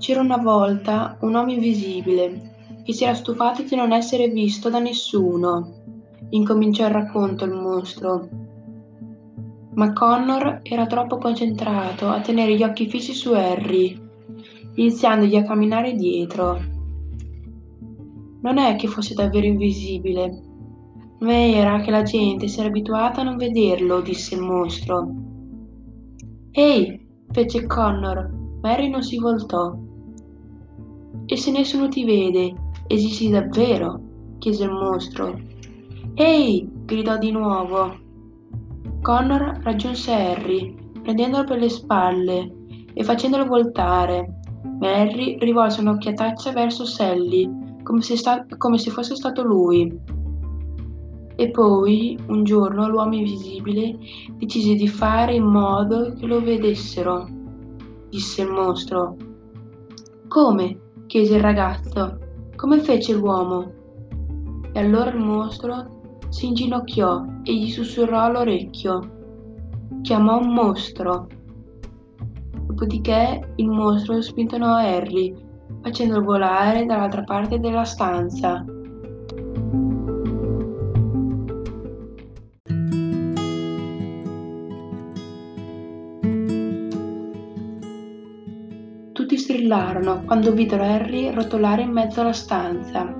C'era una volta un uomo invisibile che si era stufato di non essere visto da nessuno. Incominciò il racconto il mostro. Ma Connor era troppo concentrato a tenere gli occhi fissi su Harry, iniziandogli a camminare dietro. Non è che fosse davvero invisibile, ma era che la gente si era abituata a non vederlo, disse il mostro. Ehi, fece Connor, ma Harry non si voltò. E se nessuno ti vede, esisti davvero? chiese il mostro. Ehi! gridò di nuovo. Connor raggiunse Harry, prendendolo per le spalle e facendolo voltare. Ma Harry rivolse un'occhiataccia verso Sally, come se, sta- come se fosse stato lui. E poi, un giorno, l'uomo invisibile decise di fare in modo che lo vedessero, disse il mostro. Come? Chiese il ragazzo. Come fece l'uomo? E allora il mostro si inginocchiò e gli sussurrò all'orecchio. Chiamò un mostro. Dopodiché il mostro spintonò Harry facendolo volare dall'altra parte della stanza. Strillarono quando videro Harry rotolare in mezzo alla stanza.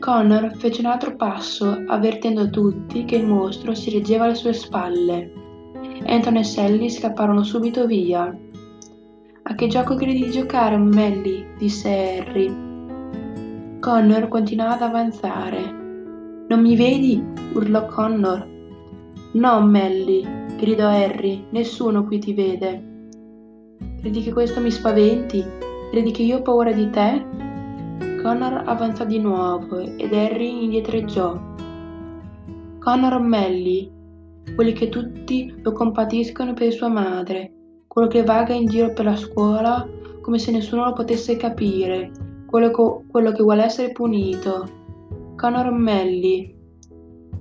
Connor fece un altro passo, avvertendo tutti che il mostro si reggeva alle sue spalle. Anton e Sally scapparono subito via. A che gioco credi di giocare, Melly? disse Harry. Connor continuava ad avanzare. Non mi vedi? urlò Connor. No, Melly, gridò Harry, nessuno qui ti vede. Credi che questo mi spaventi? Credi che io ho paura di te? Connor avanzò di nuovo ed Harry indietreggiò. Connor o Melly, quelli che tutti lo compatiscono per sua madre, quello che vaga in giro per la scuola come se nessuno lo potesse capire, quello, co- quello che vuole essere punito. Conor Melly,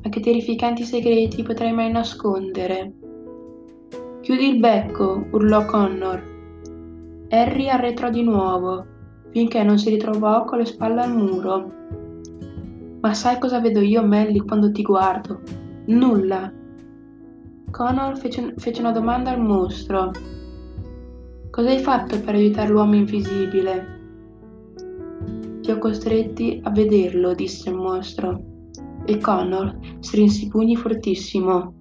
ma che terrificanti segreti potrai mai nascondere? Chiudi il becco, urlò Connor. Harry arretrò di nuovo, finché non si ritrovò con le spalle al muro. Ma sai cosa vedo io, Melly, quando ti guardo? Nulla. Connor fece, fece una domanda al mostro. Cosa hai fatto per aiutare l'uomo invisibile? Ti ho costretti a vederlo, disse il mostro. E Connor strinse i pugni fortissimo.